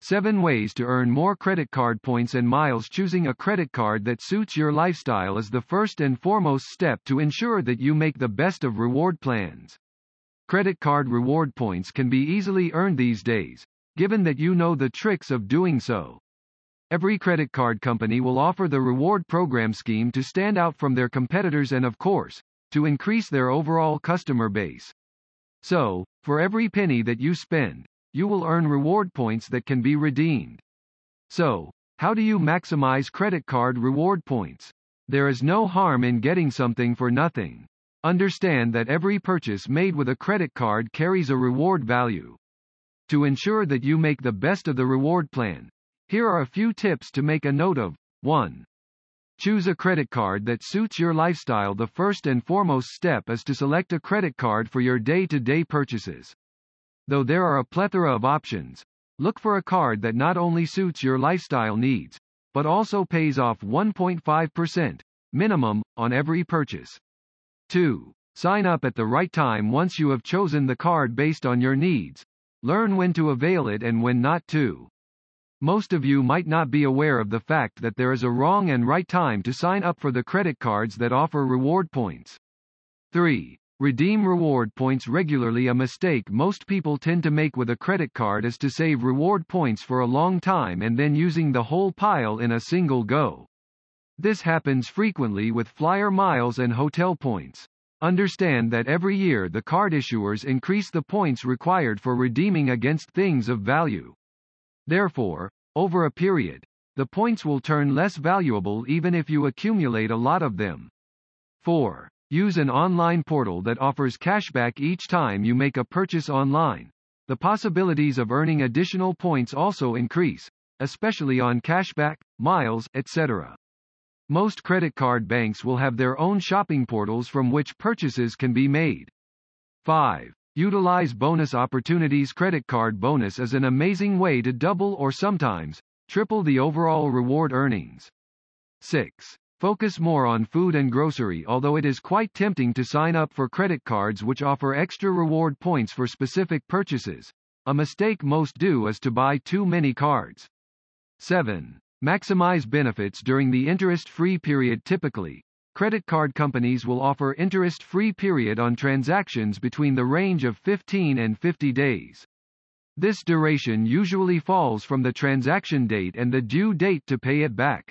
7 ways to earn more credit card points and miles. Choosing a credit card that suits your lifestyle is the first and foremost step to ensure that you make the best of reward plans. Credit card reward points can be easily earned these days, given that you know the tricks of doing so. Every credit card company will offer the reward program scheme to stand out from their competitors and of course, to increase their overall customer base. So, for every penny that you spend, you will earn reward points that can be redeemed. So, how do you maximize credit card reward points? There is no harm in getting something for nothing. Understand that every purchase made with a credit card carries a reward value. To ensure that you make the best of the reward plan, here are a few tips to make a note of. 1. Choose a credit card that suits your lifestyle. The first and foremost step is to select a credit card for your day-to-day purchases. Though there are a plethora of options, look for a card that not only suits your lifestyle needs, but also pays off 1.5% minimum on every purchase. 2. Sign up at the right time once you have chosen the card based on your needs. Learn when to avail it and when not to. Most of you might not be aware of the fact that there is a wrong and right time to sign up for the credit cards that offer reward points. 3. Redeem reward points regularly. A mistake most people tend to make with a credit card is to save reward points for a long time and then using the whole pile in a single go. This happens frequently with flyer miles and hotel points. Understand that every year the card issuers increase the points required for redeeming against things of value. Therefore, over a period, the points will turn less valuable even if you accumulate a lot of them. 4. Use an online portal that offers cashback each time you make a purchase online. The possibilities of earning additional points also increase, especially on cashback, miles, etc. Most credit card banks will have their own shopping portals from which purchases can be made. 5. Utilize bonus opportunities Credit card bonus is an amazing way to double or sometimes triple the overall reward earnings. 6. Focus more on food and grocery Although it is quite tempting to sign up for credit cards which offer extra reward points for specific purchases, a mistake most do is to buy too many cards. 7. Maximize benefits during the interest-free period Typically, credit card companies will offer interest-free period on transactions between the range of 15 and 50 days. This duration usually falls from the transaction date and the due date to pay it back.